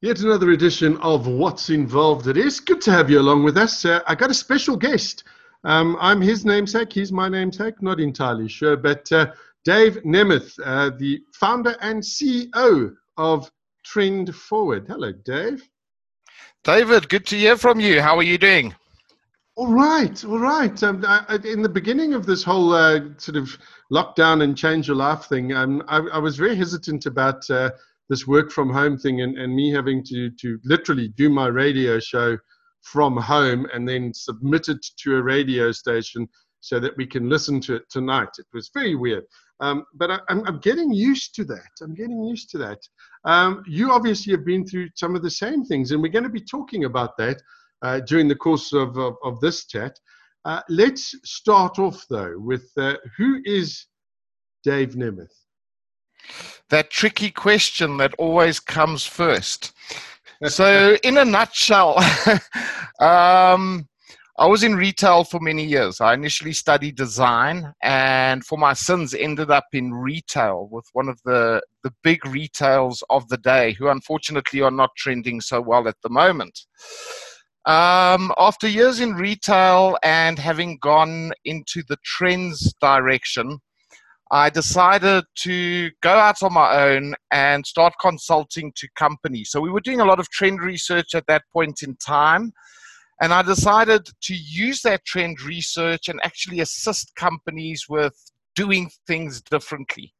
Yet another edition of What's Involved It is. Good to have you along with us. Uh, I got a special guest. Um, I'm his namesake, he's my namesake, not entirely sure, but uh, Dave Nemeth, uh, the founder and CEO of Trend Forward. Hello, Dave. David, good to hear from you. How are you doing? All right, all right. Um, I, in the beginning of this whole uh, sort of lockdown and change your life thing, um, I, I, was very hesitant about uh, this work from home thing and, and me having to, to literally do my radio show from home and then submit it to a radio station so that we can listen to it tonight. It was very weird. Um, but I, am getting used to that. I'm getting used to that. Um, you obviously have been through some of the same things, and we're going to be talking about that uh, during the course of, of, of this chat. Uh, let's start off, though, with uh, who is Dave Nemeth? That tricky question that always comes first. so, in a nutshell, um, I was in retail for many years. I initially studied design, and for my sins, ended up in retail with one of the, the big retails of the day, who unfortunately are not trending so well at the moment. Um, after years in retail and having gone into the trends direction, I decided to go out on my own and start consulting to companies. So we were doing a lot of trend research at that point in time. And I decided to use that trend research and actually assist companies with doing things differently.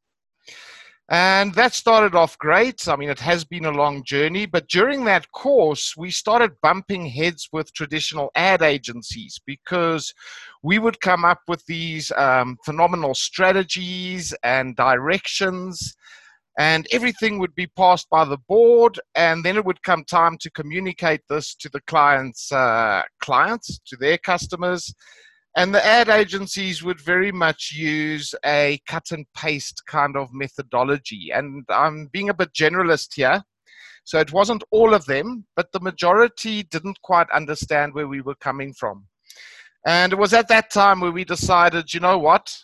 And that started off great. I mean, it has been a long journey, but during that course, we started bumping heads with traditional ad agencies because we would come up with these um, phenomenal strategies and directions, and everything would be passed by the board. And then it would come time to communicate this to the clients' uh, clients, to their customers and the ad agencies would very much use a cut and paste kind of methodology. And I'm being a bit generalist here. So it wasn't all of them, but the majority didn't quite understand where we were coming from. And it was at that time where we decided, you know what?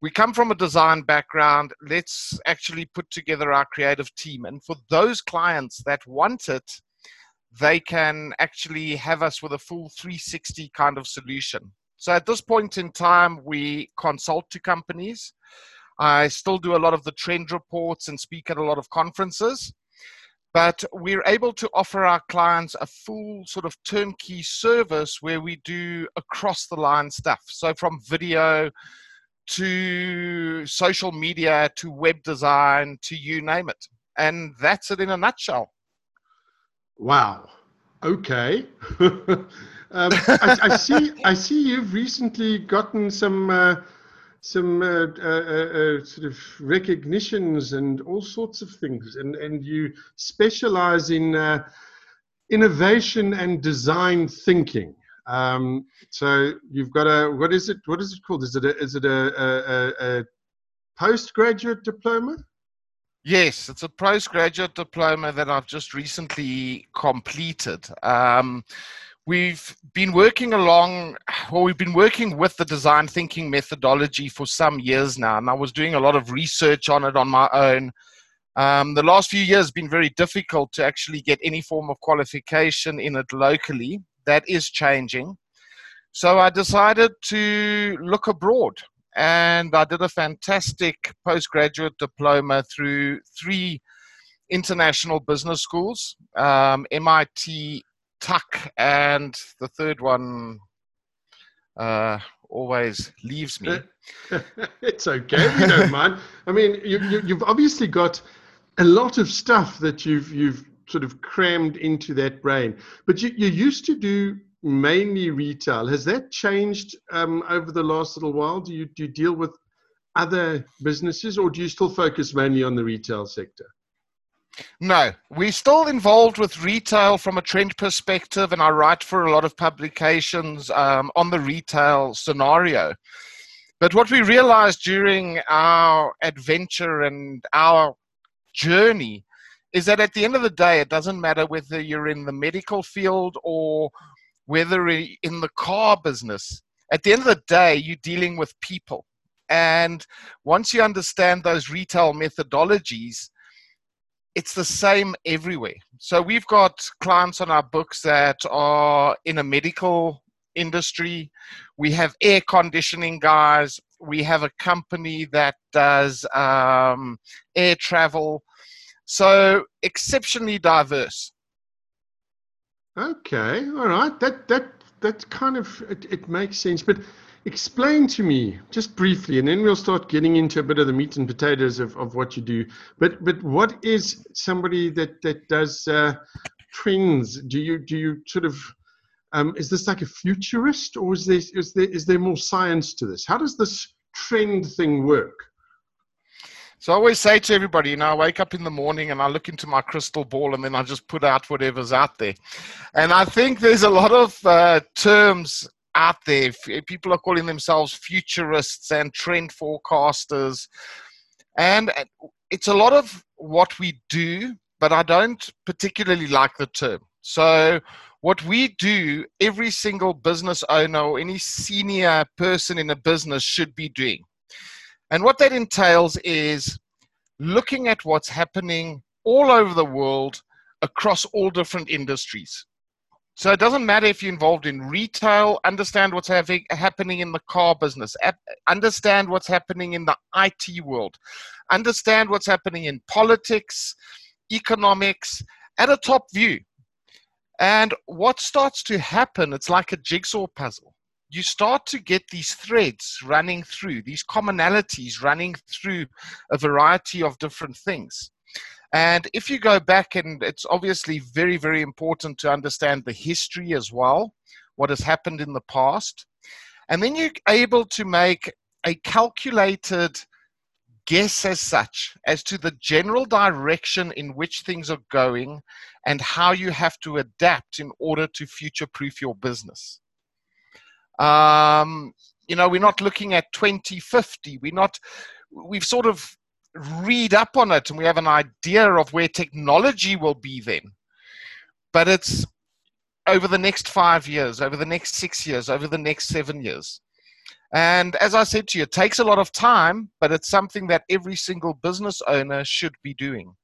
We come from a design background. Let's actually put together our creative team. And for those clients that want it, they can actually have us with a full 360 kind of solution. So at this point in time, we consult to companies. I still do a lot of the trend reports and speak at a lot of conferences. But we're able to offer our clients a full sort of turnkey service where we do across the line stuff. So from video to social media to web design to you name it. And that's it in a nutshell. Wow. Okay. Um, I, I, see. I see you've recently gotten some uh, some uh, uh, uh, uh sort of recognitions and all sorts of things, and and you specialize in uh, innovation and design thinking. Um, so you've got a what is it? What is it called? Is it a is it a, a, a postgraduate diploma? Yes, it's a postgraduate diploma that I've just recently completed. Um, We've been working along, well, we've been working with the design thinking methodology for some years now, and I was doing a lot of research on it on my own. Um, the last few years been very difficult to actually get any form of qualification in it locally. That is changing. So I decided to look abroad, and I did a fantastic postgraduate diploma through three international business schools um, MIT, Tuck, and the third one uh, always leaves me. it's okay, we don't mind. I mean, you, you, you've obviously got a lot of stuff that you've you've sort of crammed into that brain. But you, you used to do mainly retail. Has that changed um, over the last little while? Do you do you deal with other businesses, or do you still focus mainly on the retail sector? No, we're still involved with retail from a trend perspective, and I write for a lot of publications um, on the retail scenario. But what we realized during our adventure and our journey is that at the end of the day, it doesn't matter whether you're in the medical field or whether in the car business. At the end of the day, you're dealing with people. And once you understand those retail methodologies, it's the same everywhere. So we've got clients on our books that are in a medical industry. We have air conditioning guys. We have a company that does um, air travel. So exceptionally diverse. Okay, all right. That that that kind of it, it makes sense. But explain to me just briefly and then we'll start getting into a bit of the meat and potatoes of, of what you do but but what is somebody that that does uh, trends do you do you sort of um, is this like a futurist or is there is there is there more science to this how does this trend thing work so I always say to everybody, you know, I wake up in the morning and I look into my crystal ball and then I just put out whatever's out there. And I think there's a lot of uh, terms out there. People are calling themselves futurists and trend forecasters. And it's a lot of what we do, but I don't particularly like the term. So, what we do, every single business owner or any senior person in a business should be doing. And what that entails is looking at what's happening all over the world across all different industries. So it doesn't matter if you're involved in retail, understand what's having, happening in the car business, understand what's happening in the IT world, understand what's happening in politics, economics, at a top view. And what starts to happen, it's like a jigsaw puzzle. You start to get these threads running through, these commonalities running through a variety of different things. And if you go back, and it's obviously very, very important to understand the history as well, what has happened in the past. And then you're able to make a calculated guess as such as to the general direction in which things are going and how you have to adapt in order to future proof your business. Um, you know, we're not looking at 2050. We're not, we've sort of read up on it and we have an idea of where technology will be then. But it's over the next five years, over the next six years, over the next seven years. And as I said to you, it takes a lot of time, but it's something that every single business owner should be doing.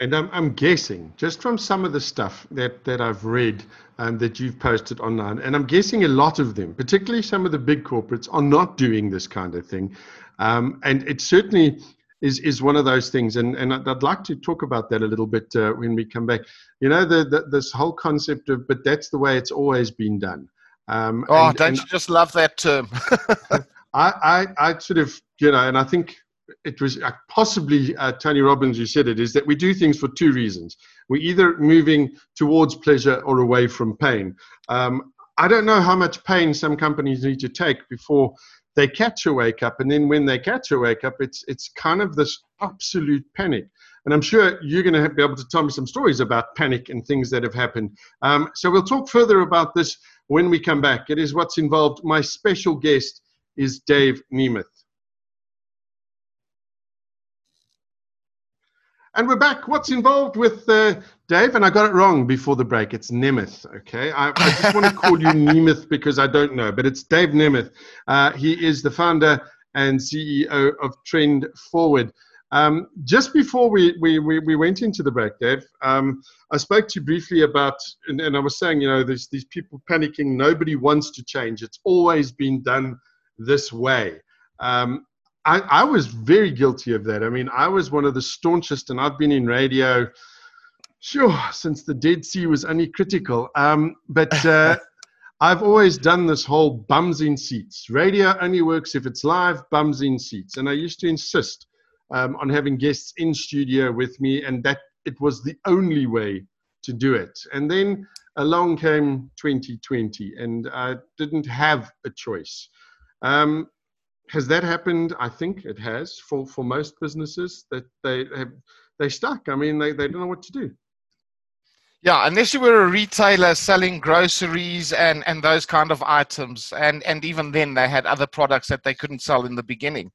And I'm, I'm guessing, just from some of the stuff that, that I've read um, that you've posted online, and I'm guessing a lot of them, particularly some of the big corporates, are not doing this kind of thing. Um, and it certainly is is one of those things, and and I'd like to talk about that a little bit uh, when we come back. You know, the, the, this whole concept of, but that's the way it's always been done. Um, oh, and, don't and you just love that term? I, I I sort of you know, and I think it was uh, possibly uh, Tony Robbins who said it is that we do things for two reasons. We're either moving towards pleasure or away from pain. Um, I don't know how much pain some companies need to take before they catch a wake up, and then when they catch a wake up, it's it's kind of this absolute panic. And I'm sure you're going to be able to tell me some stories about panic and things that have happened. Um, so we'll talk further about this when we come back. It is what's involved. My special guest is Dave Nemeth. And we're back. What's involved with uh, Dave? And I got it wrong before the break. It's Nemeth, okay? I, I just want to call you Nemeth because I don't know, but it's Dave Nemeth. Uh, he is the founder and CEO of Trend Forward. Um, just before we, we, we, we, went into the break, Dave, um, I spoke to you briefly about, and, and I was saying, you know, there's these people panicking. Nobody wants to change. It's always been done this way. Um, I, I was very guilty of that. I mean, I was one of the staunchest, and I've been in radio, sure, since the Dead Sea was only critical. Um, but uh, I've always done this whole bums in seats. Radio only works if it's live, bums in seats. And I used to insist um, on having guests in studio with me, and that it was the only way to do it. And then along came 2020, and I didn't have a choice. Um, has that happened? I think it has for, for most businesses that they have they stuck. I mean, they, they don't know what to do. Yeah, unless you were a retailer selling groceries and, and those kind of items, and, and even then they had other products that they couldn't sell in the beginning.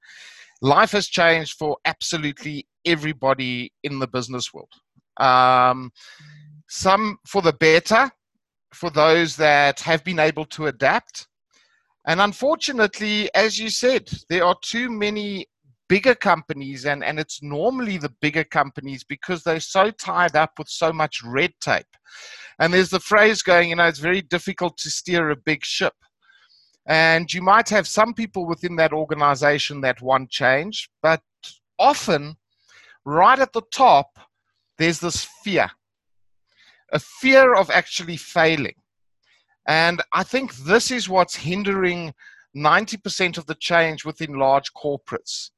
Life has changed for absolutely everybody in the business world. Um, some for the better, for those that have been able to adapt, and unfortunately, as you said, there are too many bigger companies, and, and it's normally the bigger companies because they're so tied up with so much red tape. And there's the phrase going, you know, it's very difficult to steer a big ship. And you might have some people within that organization that want change, but often, right at the top, there's this fear a fear of actually failing. And I think this is what's hindering 90% of the change within large corporates.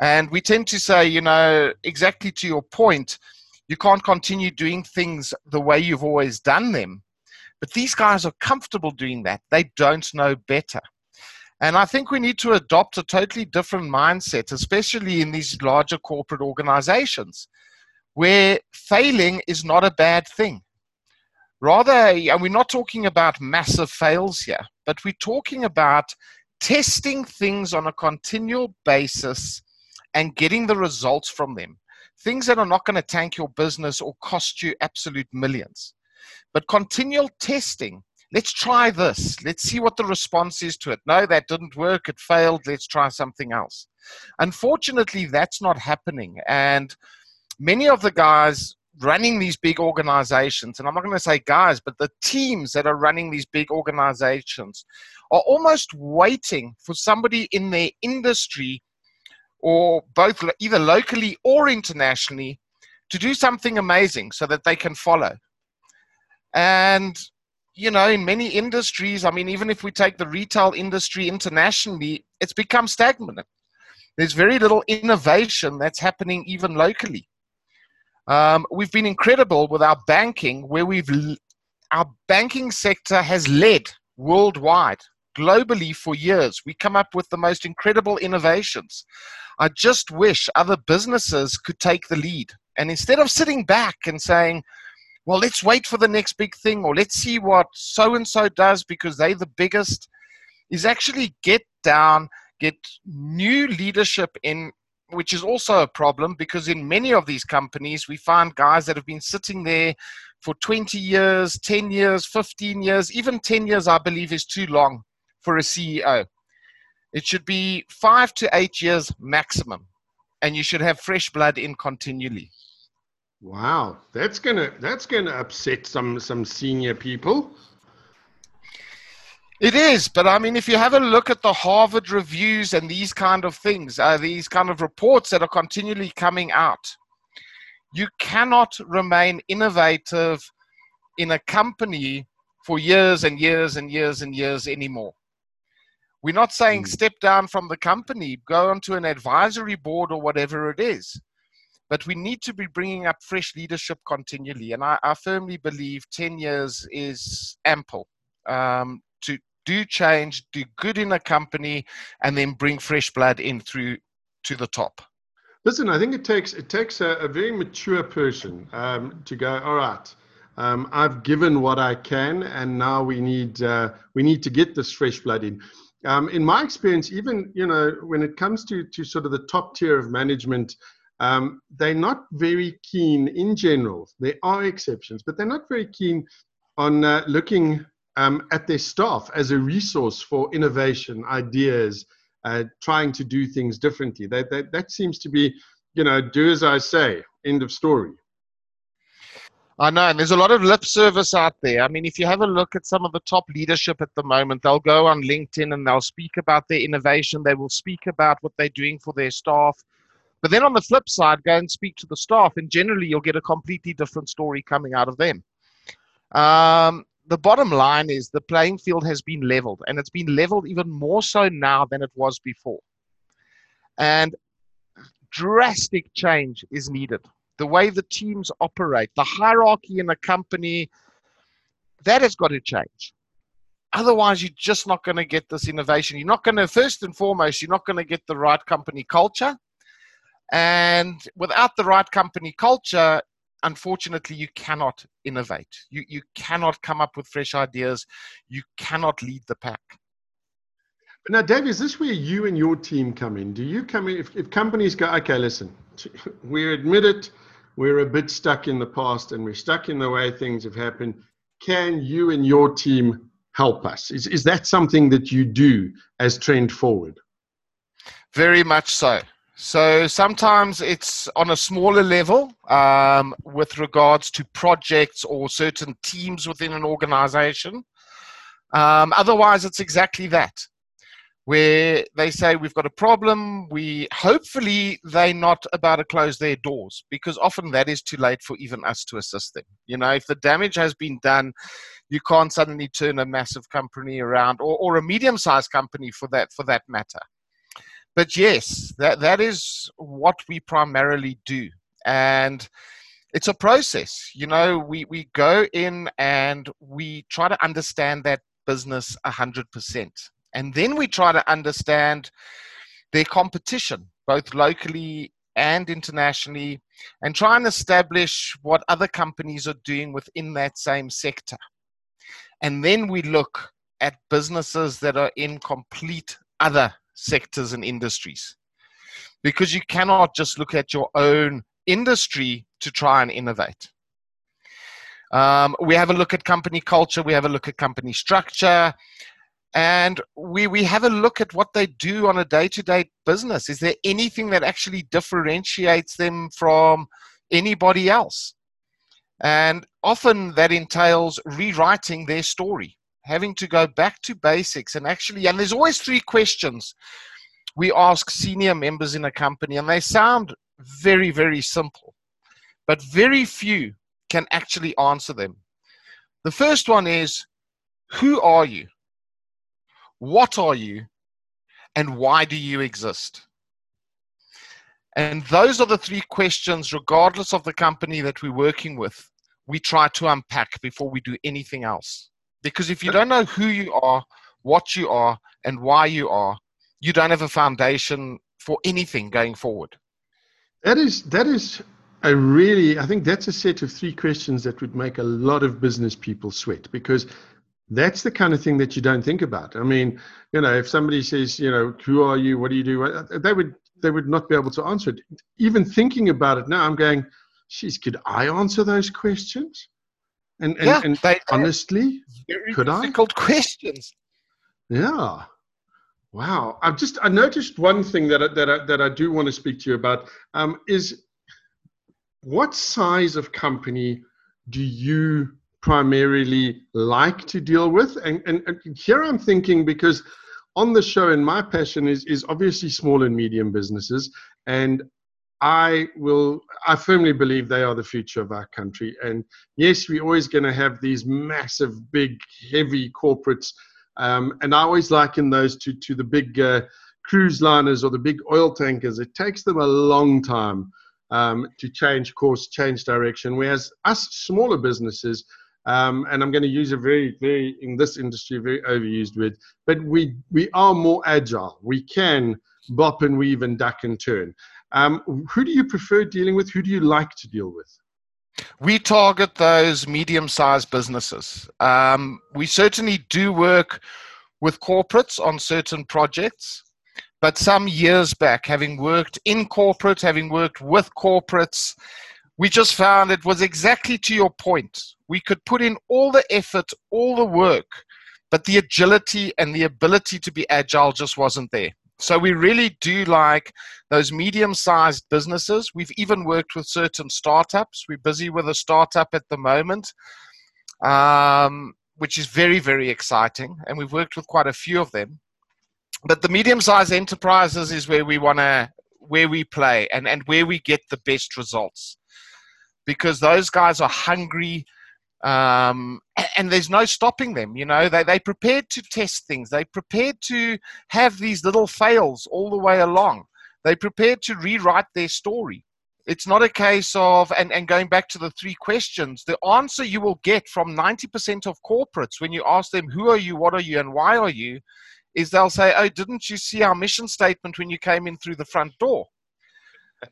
And we tend to say, you know, exactly to your point, you can't continue doing things the way you've always done them. But these guys are comfortable doing that. They don't know better. And I think we need to adopt a totally different mindset, especially in these larger corporate organizations, where failing is not a bad thing. Rather, and we're not talking about massive fails here, but we're talking about testing things on a continual basis and getting the results from them. Things that are not going to tank your business or cost you absolute millions. But continual testing. Let's try this. Let's see what the response is to it. No, that didn't work. It failed. Let's try something else. Unfortunately, that's not happening. And many of the guys running these big organizations, and I'm not going to say guys, but the teams that are running these big organizations are almost waiting for somebody in their industry or both either locally or internationally to do something amazing so that they can follow. And, you know, in many industries, I mean, even if we take the retail industry internationally, it's become stagnant. There's very little innovation that's happening even locally. Um, we've been incredible with our banking, where we've our banking sector has led worldwide, globally for years. We come up with the most incredible innovations. I just wish other businesses could take the lead. And instead of sitting back and saying, well, let's wait for the next big thing, or let's see what so and so does because they're the biggest, is actually get down, get new leadership in which is also a problem because in many of these companies, we find guys that have been sitting there for 20 years, 10 years, 15 years, even 10 years, I believe, is too long for a CEO. It should be five to eight years maximum, and you should have fresh blood in continually. Wow, that's gonna that's gonna upset some some senior people. It is, but I mean, if you have a look at the Harvard reviews and these kind of things, uh, these kind of reports that are continually coming out, you cannot remain innovative in a company for years and years and years and years anymore. We're not saying mm. step down from the company, go onto an advisory board or whatever it is. But we need to be bringing up fresh leadership continually. And I, I firmly believe 10 years is ample um, do change, do good in a company, and then bring fresh blood in through to the top. Listen, I think it takes it takes a, a very mature person um, to go. All right, um, I've given what I can, and now we need uh, we need to get this fresh blood in. Um, in my experience, even you know when it comes to to sort of the top tier of management, um, they're not very keen in general. There are exceptions, but they're not very keen on uh, looking um, at their staff as a resource for innovation, ideas, uh, trying to do things differently. That, that, that seems to be, you know, do as I say, end of story. I know, and there's a lot of lip service out there. I mean, if you have a look at some of the top leadership at the moment, they'll go on LinkedIn and they'll speak about their innovation. They will speak about what they're doing for their staff. But then on the flip side, go and speak to the staff, and generally you'll get a completely different story coming out of them. Um, the bottom line is the playing field has been leveled, and it's been leveled even more so now than it was before. And drastic change is needed. The way the teams operate, the hierarchy in a company, that has got to change. Otherwise, you're just not going to get this innovation. You're not going to, first and foremost, you're not going to get the right company culture. And without the right company culture, unfortunately, you cannot innovate. You, you cannot come up with fresh ideas. You cannot lead the pack. Now, Dave, is this where you and your team come in? Do you come in if, if companies go, okay, listen, we admit it, we're a bit stuck in the past and we're stuck in the way things have happened. Can you and your team help us? Is, is that something that you do as Trend Forward? Very much so So sometimes it's on a smaller level um, with regards to projects or certain teams within an organization. Um, otherwise, it's exactly that, where they say we've got a problem. We hopefully they're not about to close their doors because often that is too late for even us to assist them. You know, if the damage has been done, you can't suddenly turn a massive company around or, or a medium-sized company for that for that matter but yes, that that is what we primarily do, and it's a process. You know, we we go in and we try to understand that business a hundred percent, and then we try to understand their competition, both locally and internationally, and try and establish what other companies are doing within that same sector. And then we look at businesses that are in complete other sectors and industries because you cannot just look at your own industry to try and innovate. Um, we have a look at company culture, we have a look at company structure, and we, we have a look at what they do on a day to day business. Is there anything that actually differentiates them from anybody else? And often that entails rewriting their story having to go back to basics and actually, and there's always three questions we ask senior members in a company, and they sound very, very simple, but very few can actually answer them. The first one is Who are you? What are you? And why do you exist? And those are the three questions, regardless of the company that we're working with, we try to unpack before we do anything else. Because if you don't know who you are, what you are, and why you are, you don't have a foundation for anything going forward. That is that is a really I think that's a set of three questions that would make a lot of business people sweat because that's the kind of thing that you don't think about. I mean, you know, if somebody says, you know, who are you? What do you do? Uh, uh, they would they would not be able to answer it. Even thinking about it now, I'm going, geez, could I answer those questions? And, and, yeah, and they, honestly, could I? Difficult questions. Yeah. Wow. I've just I noticed one thing that I, that I, that I do want to speak to you about um, is what size of company do you primarily like to deal with? And, and, and here I'm thinking because on the show, and my passion is is obviously small and medium businesses, and I will, I firmly believe they are the future of our country. And yes, we're always going to have these massive, big, heavy corporates. Um, and I always liken those to, to the big uh, cruise liners or the big oil tankers. It takes them a long time um, to change course, change direction. Whereas us smaller businesses, um, and I'm going to use a very, very in this industry, very overused word, but we we are more agile. We can bop and weave and duck and turn. Um, who do you prefer dealing with? Who do you like to deal with? We target those medium sized businesses. Um, we certainly do work with corporates on certain projects, but some years back, having worked in corporate, having worked with corporates, we just found it was exactly to your point. We could put in all the effort, all the work, but the agility and the ability to be agile just wasn't there. So we really do like those medium-sized businesses. We've even worked with certain startups. We're busy with a startup at the moment, um, which is very, very exciting, and we've worked with quite a few of them. But the medium-sized enterprises is where we want to, where we play, and and where we get the best results, because those guys are hungry um, and there's no stopping them. You know, they they prepared to test things. They prepared to have these little fails all the way along. They prepared to rewrite their story. It's not a case of and, and going back to the three questions. The answer you will get from 90% of corporates when you ask them who are you, what are you, and why are you, is they'll say, "Oh, didn't you see our mission statement when you came in through the front door?"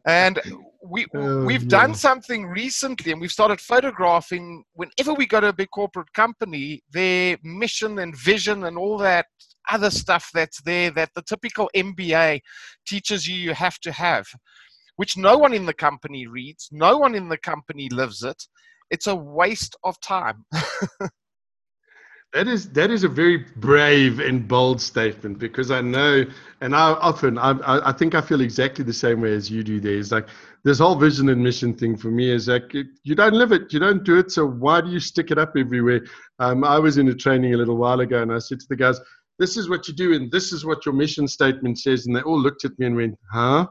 And we oh, we've done something recently and we've started photographing whenever we go to a big corporate company their mission and vision and all that other stuff that's there that the typical mba teaches you you have to have which no one in the company reads no one in the company lives it. It's a waste of time That is that is a very brave and bold statement because I know, and I often I, I think I feel exactly the same way as you do. There is like this whole vision and mission thing for me is like you don't live it, you don't do it, so why do you stick it up everywhere? Um, I was in a training a little while ago, and I said to the guys, "This is what you do, and this is what your mission statement says," and they all looked at me and went, "Huh."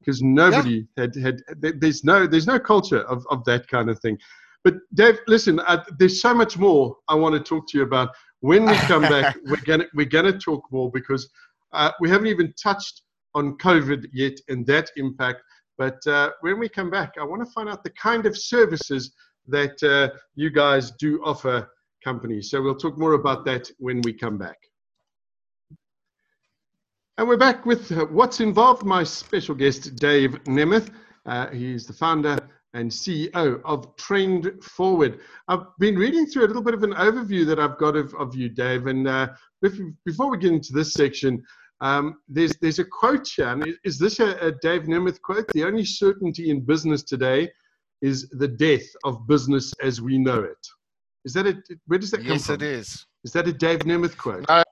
Because nobody yeah. had had there's no there's no culture of, of that kind of thing. But Dave, listen, uh, there's so much more I want to talk to you about. When we come back, we're gonna we're gonna talk more because uh, we haven't even touched on COVID yet and that impact. But uh, when we come back, I want to find out the kind of services that uh, you guys do offer companies. So we'll talk more about that when we come back. And we're back with uh, what's involved. My special guest, Dave Nemeth. Uh, he's the founder and CEO of Trend Forward. I've been reading through a little bit of an overview that I've got of, of you, Dave. And uh, before we get into this section, um, there's, there's a quote here. And is this a, a Dave Nemeth quote? The only certainty in business today is the death of business as we know it. Is that it? Where does that come yes, from? Yes, it is. Is that a Dave Nemeth quote? Uh,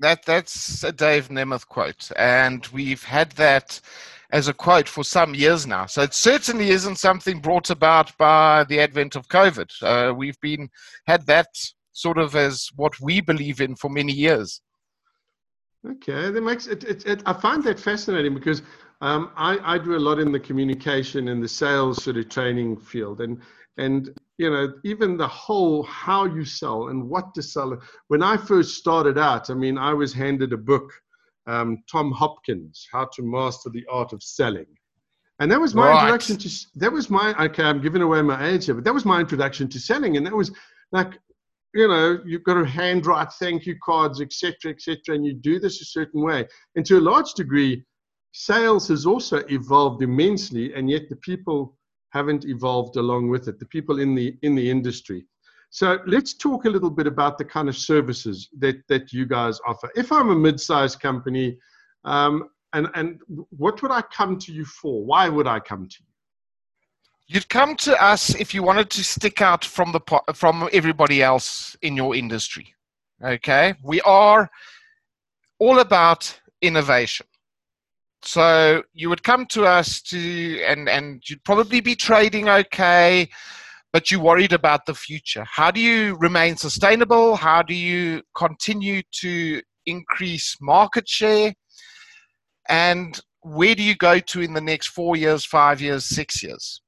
that that's a Dave Nemeth quote, and we've had that as a quote for some years now. So it certainly isn't something brought about by the advent of COVID. Uh, we've been had that sort of as what we believe in for many years. Okay, that makes it. it, it I find that fascinating because um, I, I do a lot in the communication and the sales sort of training field, and and you know even the whole how you sell and what to sell. When I first started out, I mean, I was handed a book um, Tom Hopkins, How to Master the Art of Selling. And that was my right. introduction to, that was my, okay, I'm giving away my age here, but that was my introduction to selling. And that was like, you know, you've got to handwrite thank you cards, etc., etc., and you do this a certain way. And to a large degree, sales has also evolved immensely, and yet the people haven't evolved along with it. The people in the in the industry. So let's talk a little bit about the kind of services that, that you guys offer. If I'm a mid-sized company, um, and, and what would I come to you for? Why would I come to you? You'd come to us if you wanted to stick out from the from everybody else in your industry. Okay, we are all about innovation. So you would come to us to and and you'd probably be trading okay but you're worried about the future. How do you remain sustainable? How do you continue to increase market share? And where do you go to in the next four years, five years, six years?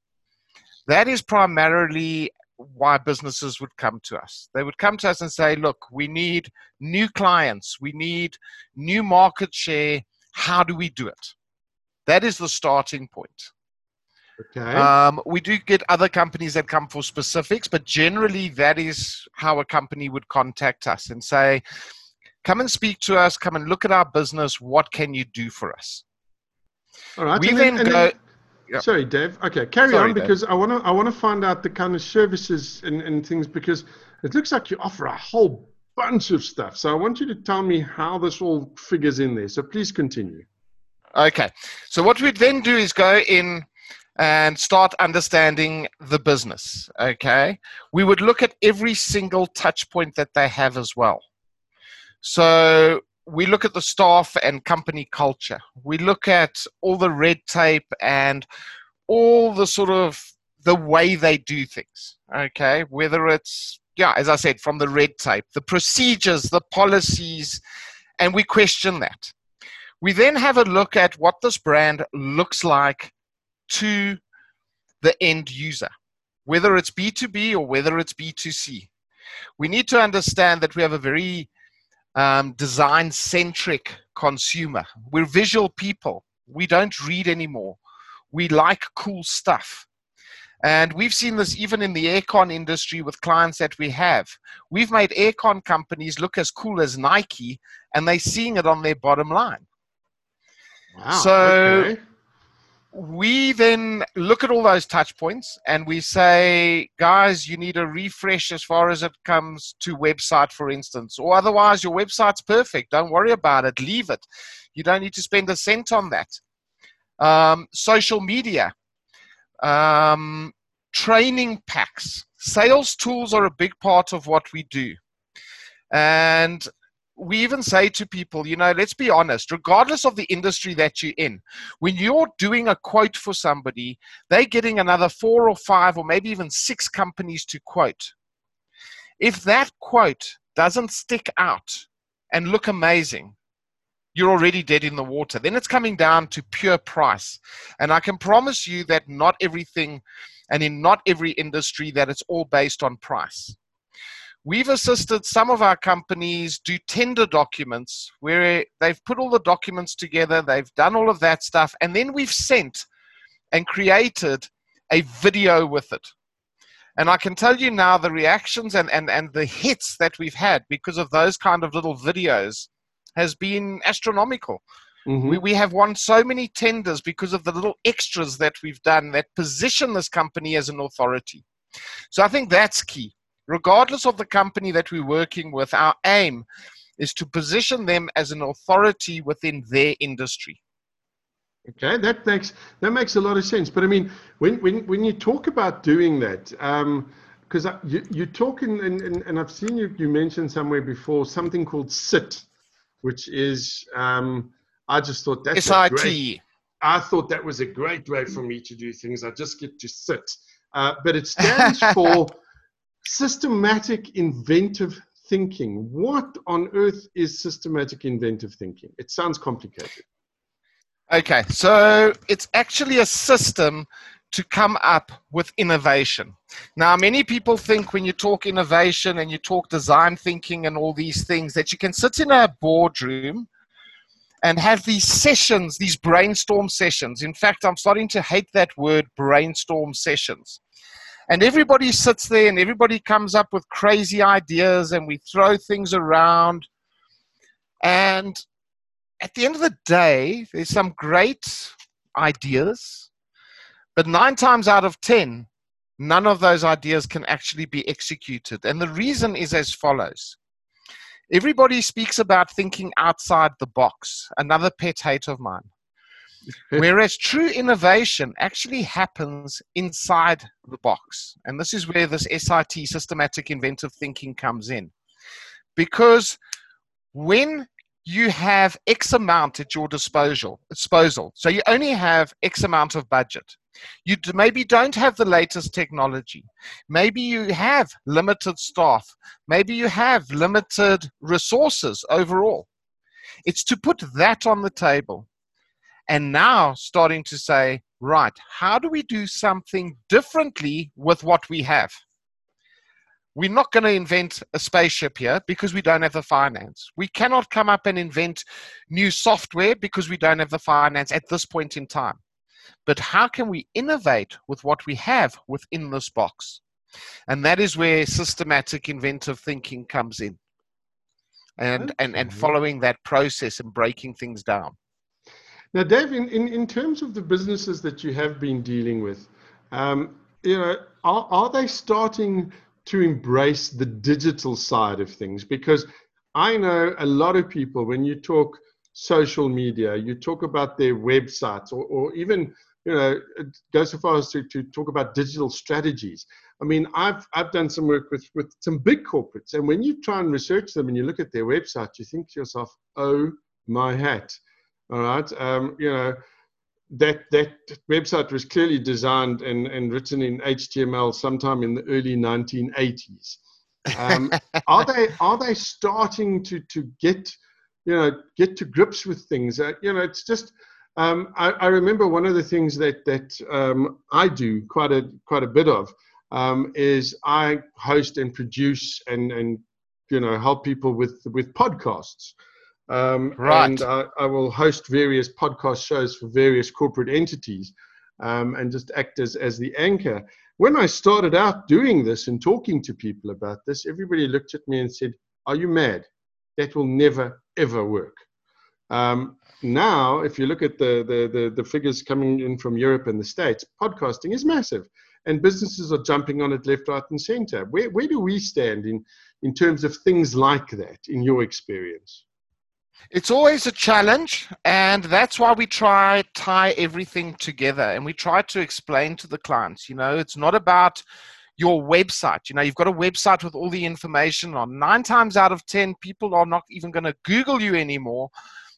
That is primarily why businesses would come to us. They would come to us and say, look, we need new clients, we need new market share. How do we do it? That is the starting point. Okay. Um, we do get other companies that come for specifics, but generally that is how a company would contact us and say, come and speak to us, come and look at our business. What can you do for us? All right. We and then, then go. Then. Sorry, Dave. Okay, carry sorry, on because Dave. I want to I want to find out the kind of services and, and things because it looks like you offer a whole bunch of stuff. So I want you to tell me how this all figures in there. So please continue. Okay. So what we then do is go in and start understanding the business. Okay. We would look at every single touch point that they have as well. So we look at the staff and company culture. We look at all the red tape and all the sort of the way they do things. Okay. Whether it's, yeah, as I said, from the red tape, the procedures, the policies, and we question that. We then have a look at what this brand looks like to the end user, whether it's B2B or whether it's B2C. We need to understand that we have a very um, design centric consumer. We're visual people. We don't read anymore. We like cool stuff. And we've seen this even in the aircon industry with clients that we have. We've made aircon companies look as cool as Nike, and they're seeing it on their bottom line. Wow, so okay we then look at all those touch points and we say, guys, you need a refresh as far as it comes to website, for instance, or otherwise your website's perfect. Don't worry about it. Leave it. You don't need to spend a cent on that. Um, social media, um, training packs, sales tools are a big part of what we do. And we even say to people, you know, let's be honest, regardless of the industry that you're in, when you're doing a quote for somebody, they're getting another four or five or maybe even six companies to quote. If that quote doesn't stick out and look amazing, you're already dead in the water. Then it's coming down to pure price. And I can promise you that not everything and in not every industry that it's all based on price. We've assisted some of our companies do tender documents where they've put all the documents together, they've done all of that stuff, and then we've sent and created a video with it. And I can tell you now the reactions and, and, and the hits that we've had because of those kind of little videos has been astronomical. Mm-hmm. We, we have won so many tenders because of the little extras that we've done that position this company as an authority. So I think that's key regardless of the company that we're working with, our aim is to position them as an authority within their industry. Okay, that makes that makes a lot of sense. But I mean, when when when you talk about doing that, because um, you you talk in, and, and I've seen you you mentioned somewhere before something called SIT, which is um, I just thought that's SIT. Great, I thought that was a great way for me to do things. I just get to sit, uh, but it stands for systematic inventive thinking. What on earth is systematic inventive thinking? It sounds complicated. Okay, so it's actually a system to come up with innovation. Now, many people think when you talk innovation and you talk design thinking and all these things that you can sit in a boardroom and have these sessions, these brainstorm sessions. In fact, I'm starting to hate that word brainstorm sessions and everybody sits there and everybody comes up with crazy ideas and we throw things around. And at the end of the day, there's some great ideas, but nine times out of 10, none of those ideas can actually be executed. And the reason is as follows everybody speaks about thinking outside the box, another pet hate of mine. Whereas true innovation actually happens inside the box. And this is where this SIT, systematic inventive thinking, comes in. Because when you have X amount at your disposal, disposal, so you only have X amount of budget. You maybe don't have the latest technology. Maybe you have limited staff. Maybe you have limited resources overall. It's to put that on the table and now starting to say, right, how do we do something differently with what we have? We're not going to invent a spaceship here because we don't have the finance. We cannot come up and invent new software because we don't have the finance at this point in time. But how can we innovate with what we have within this box? And that is where systematic inventive thinking comes in. And, and, and following that process and breaking things down. Now, Dave, in, in, in terms of the businesses that you have been dealing with, um, you know, are, are they starting to embrace the digital side of things? Because I know a lot of people, when you talk social media, you talk about their websites or, or even, you know, go so far as to, to talk about digital strategies. I mean, I've, I've done some work with, with some big corporates, and when you try and research them and you look at their website, you think to yourself, oh my hat all right. Um, you know, that that website was clearly designed and, and written in HTML sometime in the early 1980s. Um, are they are they starting to to get you know get to grips with things? Uh, you know, it's just. Um, I, I, remember one of the things that that um, I do quite a quite a bit of um, is I host and produce and and you know help people with with podcasts. Um, right. And I, I, will host various podcast shows for various corporate entities um, and just act as, as the anchor. When I started out doing this and talking to people about this, everybody looked at me and said, Are you mad? That will never, ever work. Um, now, if you look at the, the, the, the figures coming in from Europe and the States, podcasting is massive and businesses are jumping on it left, right, and center. Where, where do we stand in, in terms of things like that, in your experience? It's always a challenge, and that's why we try tie everything together and we try to explain to the clients. You know, it's not about your website. You know, you've got a website with all the information on. Nine times out of 10, people are not even going to Google you anymore.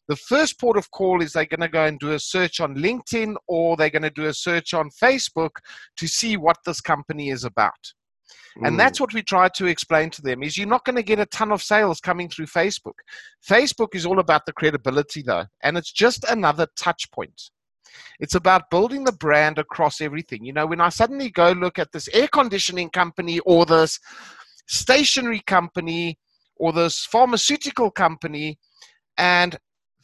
The first port of call is they're going to go and do a search on LinkedIn or they're going to do a search on Facebook to see what this company is about. And hmm. that's what we try to explain to them is you're not going to get a ton of sales coming through Facebook. Facebook is all about the credibility though, and it's just another touch point. It's about building the brand across everything. You know, when I suddenly go look at this air conditioning company or this stationery company or this pharmaceutical company and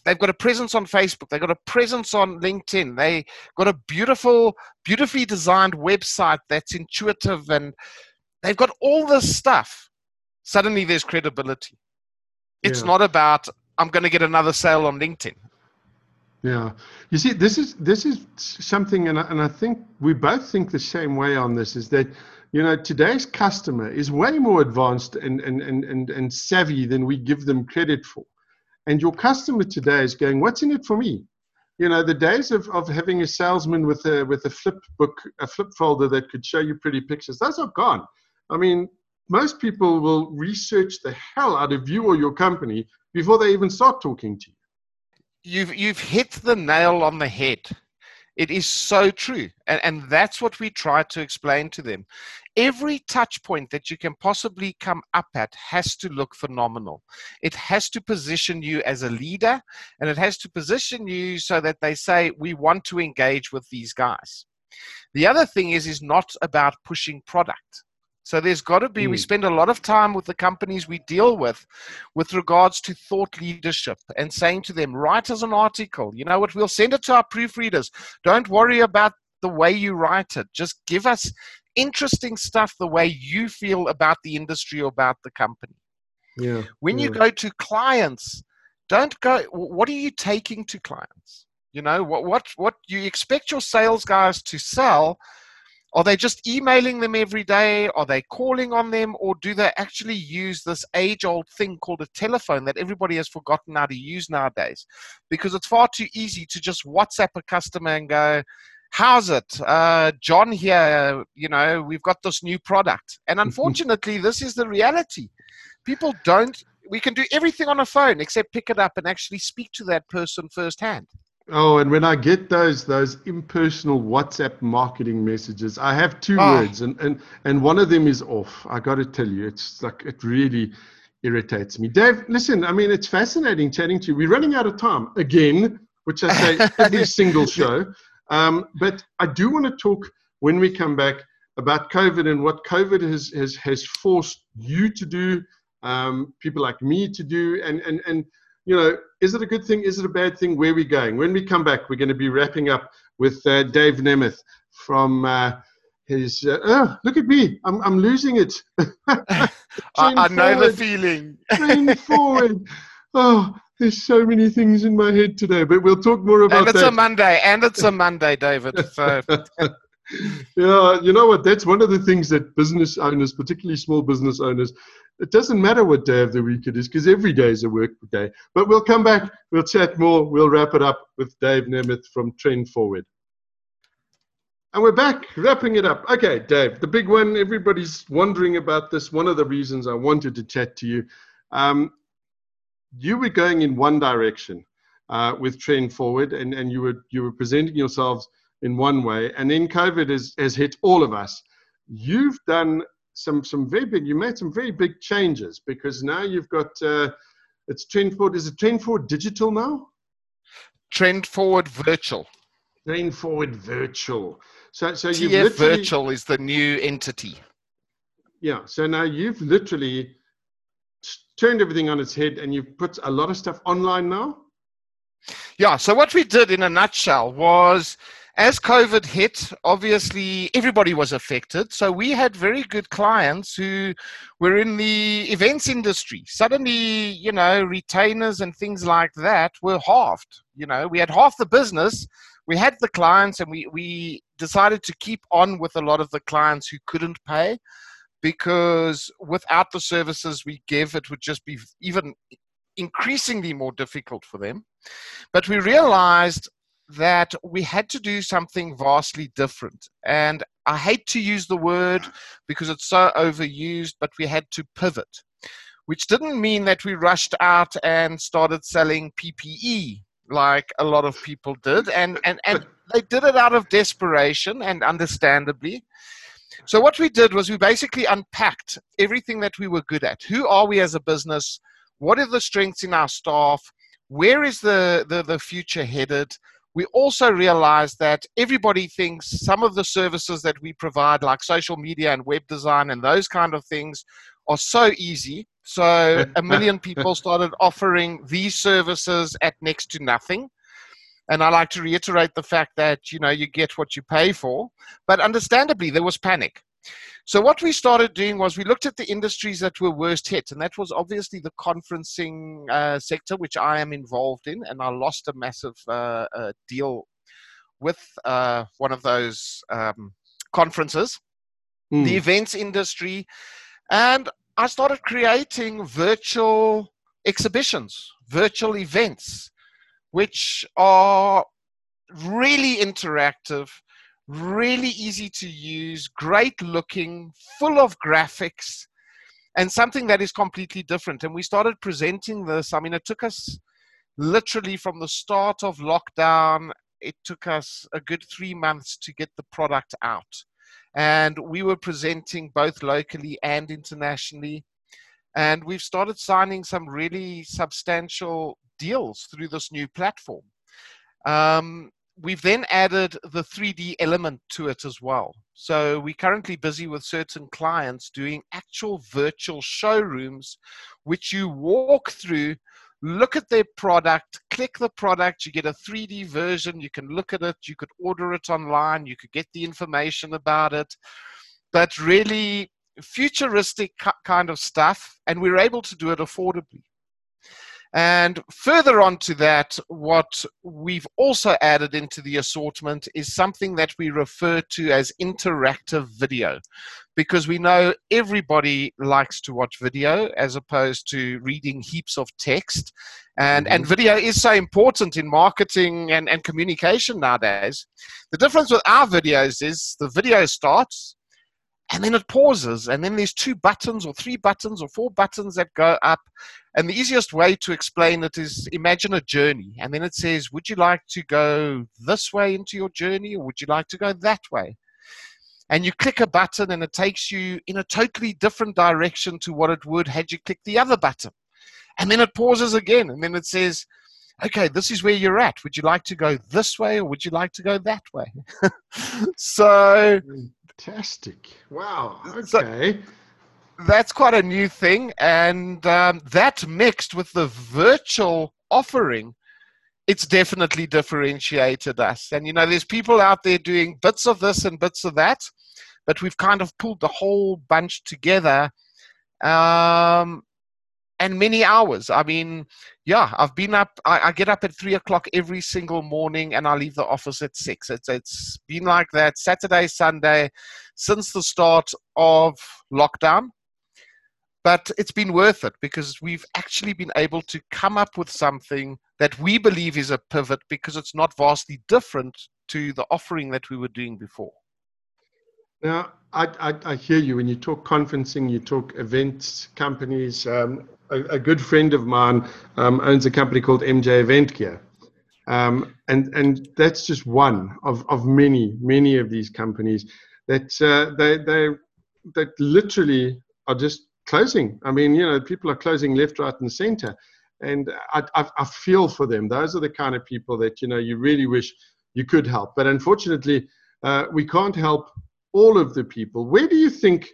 they've got a presence on Facebook, they've got a presence on LinkedIn, they got a beautiful, beautifully designed website that's intuitive and they've got all this stuff. Suddenly there's credibility. It's yeah. not about I'm going to get another sale on LinkedIn. Yeah, you see, this is this is something, and I, and I think we both think the same way on this. Is that you know today's customer is way more advanced and and and and, and savvy than we give them credit for, and your customer today is going, "What's in it for me?" You know, the days of, of having a salesman with a with a flip book, a flip folder that could show you pretty pictures, those are gone. I mean, most people will research the hell out of you or your company before they even start talking to you you've you've hit the nail on the head. It is so true. And, and that's what we try to explain to them. Every touch point that you can possibly come up at has to look phenomenal. It has to position you as a leader and it has to position you so that they say, we want to engage with these guys. The other thing is, is not about pushing product. So there's got to be, mm. we hmm. spend a lot of time with the companies we deal with with regards to thought leadership and saying to them, write us an article. You know what? We'll send it to our proofreaders. Don't worry about the way you write it. Just give us interesting stuff the way you feel about the industry or about the company. Yeah. When yeah. you go to clients, don't go, what are you taking to clients? You know, what, what, what you expect your sales guys to sell are they just emailing them every day? Are they calling on them? Or do they actually use this age old thing called a telephone that everybody has forgotten how to use nowadays? Because it's far too easy to just WhatsApp a customer and go, How's it? Uh, John here, you know, we've got this new product. And unfortunately, this is the reality. People don't, we can do everything on a phone except pick it up and actually speak to that person firsthand. Oh, and when I get those those impersonal WhatsApp marketing messages, I have two oh. words, and, and and one of them is off. I got to tell you, it's like it really irritates me. Dave, listen, I mean, it's fascinating chatting to you. We're running out of time again, which I say every single show. Um, but I do want to talk when we come back about COVID and what COVID has has has forced you to do, um, people like me to do, and and and you know, is it a good thing? Is it a bad thing? Where are we going? When we come back, we're going to be wrapping up with uh, Dave Nemeth from uh, his. Uh, oh, look at me! I'm I'm losing it. I, I know the feeling. trend forward. Oh, there's so many things in my head today, but we'll talk more about that. And it's that. a Monday, and it's a Monday, David. So. yeah, you know what? That's one of the things that business owners, particularly small business owners, it doesn't matter what day of the week it is because every day is a work day. But we'll come back, we'll chat more, we'll wrap it up with Dave Nemeth from Trend Forward. And we're back, wrapping it up. Okay, Dave, the big one, everybody's wondering about this. One of the reasons I wanted to chat to you. Um, you were going in one direction uh, with Trend Forward, and, and you, were, you were presenting yourselves in one way, and then COVID has, has hit all of us. You've done some some very big. You made some very big changes because now you've got uh, it's trend forward. Is it trend forward digital now? Trend forward virtual. Trend forward virtual. So so you TF virtual is the new entity. Yeah. So now you've literally turned everything on its head and you've put a lot of stuff online now. Yeah. So what we did in a nutshell was as COVID hit, obviously everybody was affected. So we had very good clients who were in the events industry. Suddenly, you know, retainers and things like that were halved. You know, we had half the business. We had the clients, and we, we decided to keep on with a lot of the clients who couldn't pay because without the services we give, it would just be even increasingly more difficult for them. But we realized that we had to do something vastly different. And I hate to use the word because it's so overused, but we had to pivot, which didn't mean that we rushed out and started selling PPE like a lot of people did. And, and, and they did it out of desperation and understandably. So what we did was we basically unpacked everything that we were good at. Who are we as a business? What are the strengths in our staff? Where is the, the, the future headed? We also realized that everybody thinks some of the services that we provide, like social media and web design and those kind of things, are so easy. So a million people started offering these services at next to nothing. And I like to reiterate the fact that you know you get what you pay for. But understandably, there was panic. So what we started doing was we looked at the industries that were worst hit, and that was obviously the conferencing uh, sector, which I am involved in, and I lost a massive uh, uh, deal with uh, one of those um, conferences, mm. the events industry, and I started creating virtual exhibitions, virtual events which are really interactive, really easy to use, great looking, full of graphics, and something that is completely different. And we started presenting this. I mean, it took us literally from the start of lockdown, it took us a good three months to get the product out. And we were presenting both locally and internationally. And we've started signing some really substantial deals through this new platform. Um, we've then added the 3D element to it as well. So we're currently busy with certain clients doing actual virtual showrooms, which you walk through, look at their product, click the product, you get a 3D version, you can look at it, you could order it online, you could get the information about it. But really, futuristic kind of stuff, and we're able to do it affordably. And further on to that, what we've also added into the assortment is something that we refer to as interactive video, because we know everybody likes to watch video as opposed to reading heaps of text. And, mm-hmm. and video is so important in marketing and, and communication nowadays. The difference with our videos is the video starts, and then it pauses and then there's two buttons or three buttons or four buttons that go up. And the easiest way to explain it is imagine a journey. And then it says would you like to go this way into your journey or would you like to go that way? And you click a button and it takes you in a totally different direction to what it would had you clicked the other button. And then it pauses again and then it says okay this is where you're at. Would you like to go this way or would you like to go that way? So hmm. Fantastic. Wow. Okay. So that's quite a new thing. And um, that mixed with the virtual offering, it's definitely differentiated us. And, you know, there's people out there doing bits of this and bits of that, but we've kind of pulled the whole bunch together. Um, and many hours. I mean, yeah, I've been up. I, I, get up at three o'clock every single morning, and I leave the office at six. It's it's been like that Saturday, Sunday, since the start of lockdown. But it's been worth it because we've actually been able to come up with something that we believe is a pivot because it's not vastly different to the offering that we were doing before. Now, I, I, I, hear you when you talk conferencing, you talk events companies. Um, a, a, good friend of mine um, owns a company called MJ Event Gear. Um, and, and that's just one of, of many, many of these companies that uh, they, they, that literally are just closing. I mean, you know, people are closing left, right, and center. And I, I, I feel for them. Those are the kind of people that, you know, you really wish you could help. But unfortunately, uh, we can't help all of the people. Where do you think,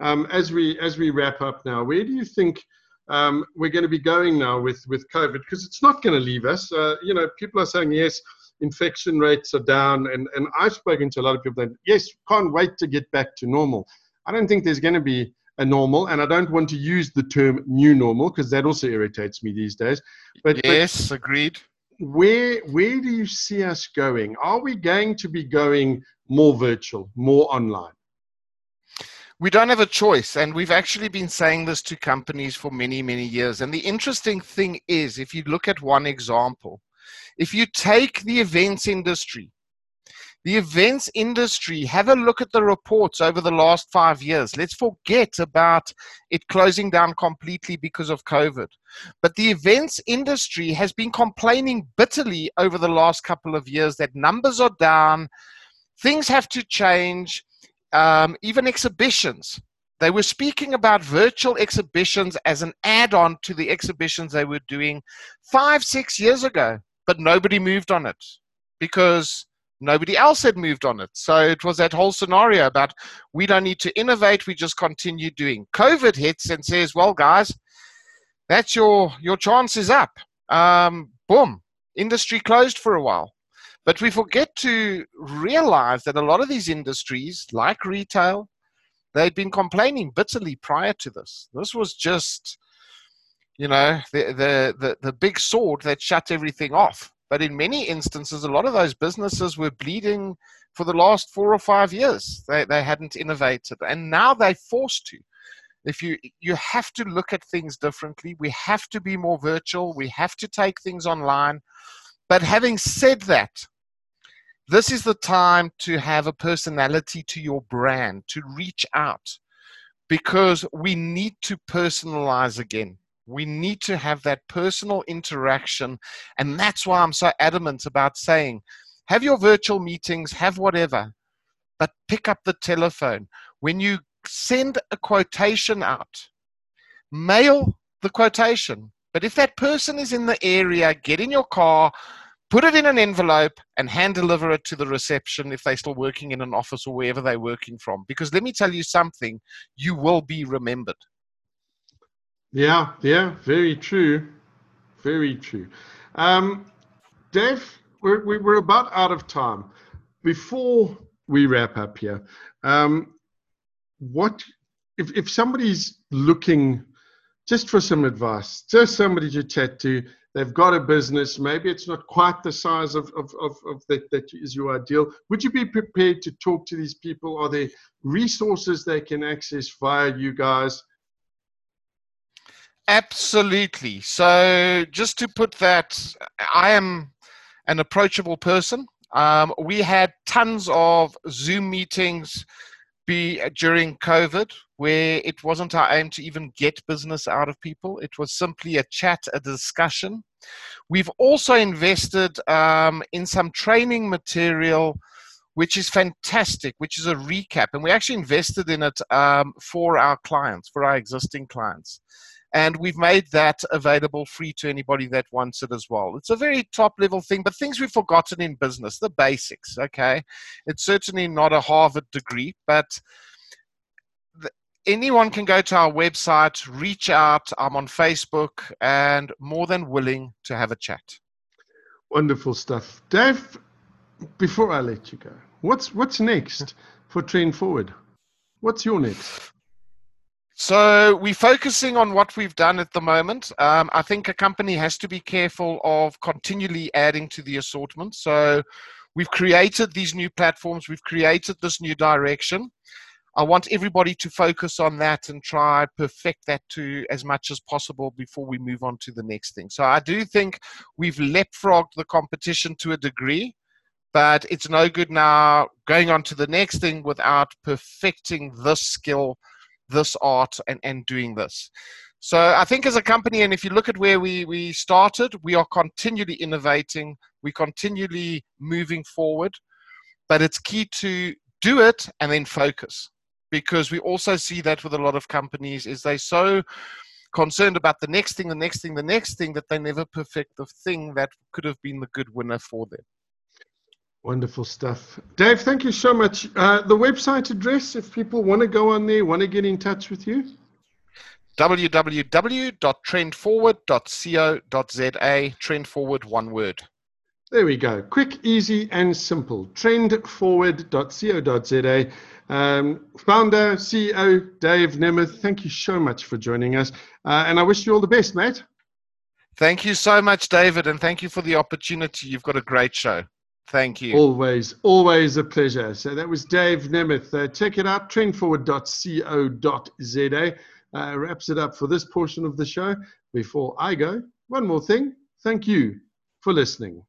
um, as we as we wrap up now, where do you think um, we're going to be going now with with COVID? Because it's not going to leave us. Uh, you know, people are saying yes, infection rates are down, and and I've spoken to a lot of people that yes, can't wait to get back to normal. I don't think there's going to be a normal, and I don't want to use the term new normal because that also irritates me these days. But yes, but agreed. Where where do you see us going? Are we going to be going more virtual, more online? We don't have a choice. And we've actually been saying this to companies for many, many years. And the interesting thing is, if you look at one example, if you take the events industry, The events industry, have a look at the reports over the last five years. Let's forget about it closing down completely because of COVID. But the events industry has been complaining bitterly over the last couple of years that numbers are down, things have to change, um, even exhibitions. They were speaking about virtual exhibitions as an add on to the exhibitions they were doing five, six years ago, but nobody moved on it because nobody else had moved on it. So it was that whole scenario about we don't need to innovate, we just continue doing. COVID hits and says, well, guys, that's your your chance is up. Um, boom, industry closed for a while. But we forget to realize that a lot of these industries, like retail, they'd been complaining bitterly prior to this. This was just, you know, the the the, the big sword that shut everything off. But in many instances, a lot of those businesses were bleeding for the last four or five years. They, they hadn't innovated. And now they're forced to. If you you have to look at things differently, we have to be more virtual, we have to take things online. But having said that, this is the time to have a personality to your brand, to reach out, because we need to personalize again. We need to have that personal interaction. And that's why I'm so adamant about saying have your virtual meetings, have whatever, but pick up the telephone. When you send a quotation out, mail the quotation. But if that person is in the area, get in your car, put it in an envelope, and hand deliver it to the reception if they're still working in an office or wherever they're working from. Because let me tell you something, you will be remembered. Yeah, yeah, very true. Very true. Um, Dave, we're, we're about out of time. Before we wrap up here, um, what if, if somebody's looking just for some advice, just somebody to chat to, they've got a business, maybe it's not quite the size of, of, of, of that, that is your ideal. Would you be prepared to talk to these people? Are there resources they can access via you guys? Absolutely. So, just to put that, I am an approachable person. Um, we had tons of Zoom meetings be during COVID where it wasn't our aim to even get business out of people. It was simply a chat, a discussion. We've also invested um, in some training material which is fantastic, which is a recap. And we actually invested in it um, for our clients, for our existing clients and we've made that available free to anybody that wants it as well. It's a very top level thing, but things we've forgotten in business, the basics, okay? It's certainly not a Harvard degree, but anyone can go to our website, reach out. I'm on Facebook and more than willing to have a chat. Wonderful stuff. Dave, before I let you go, what's what's next for Trend Forward? What's your next? So we're focusing on what we've done at the moment. Um, I think a company has to be careful of continually adding to the assortment. So we've created these new platforms, we've created this new direction. I want everybody to focus on that and try perfect that to as much as possible before we move on to the next thing. So I do think we've leapfrogged the competition to a degree, but it's no good now going on to the next thing without perfecting this skill this art and, and doing this. So I think as a company, and if you look at where we, we started, we are continually innovating, we continually moving forward, but it's key to do it and then focus because we also see that with a lot of companies is they so concerned about the next thing, the next thing, the next thing that they never perfect the thing that could have been the good winner for them. Wonderful stuff. Dave, thank you so much. Uh, the website address, if people want to go on there, want to get in touch with you? www.trendforward.co.za, trend forward, one word. There we go. Quick, easy, and simple. Trendforward.co.za. Um, founder, CEO, Dave Nemeth, thank you so much for joining us. Uh, and I wish you all the best, mate. Thank you so much, David, and thank you for the opportunity. You've got a great show. Thank you. Always, always a pleasure. So that was Dave Nemeth. Uh, check it out, trendforward.co.za. Uh, wraps it up for this portion of the show. Before I go, one more thing. Thank you for listening.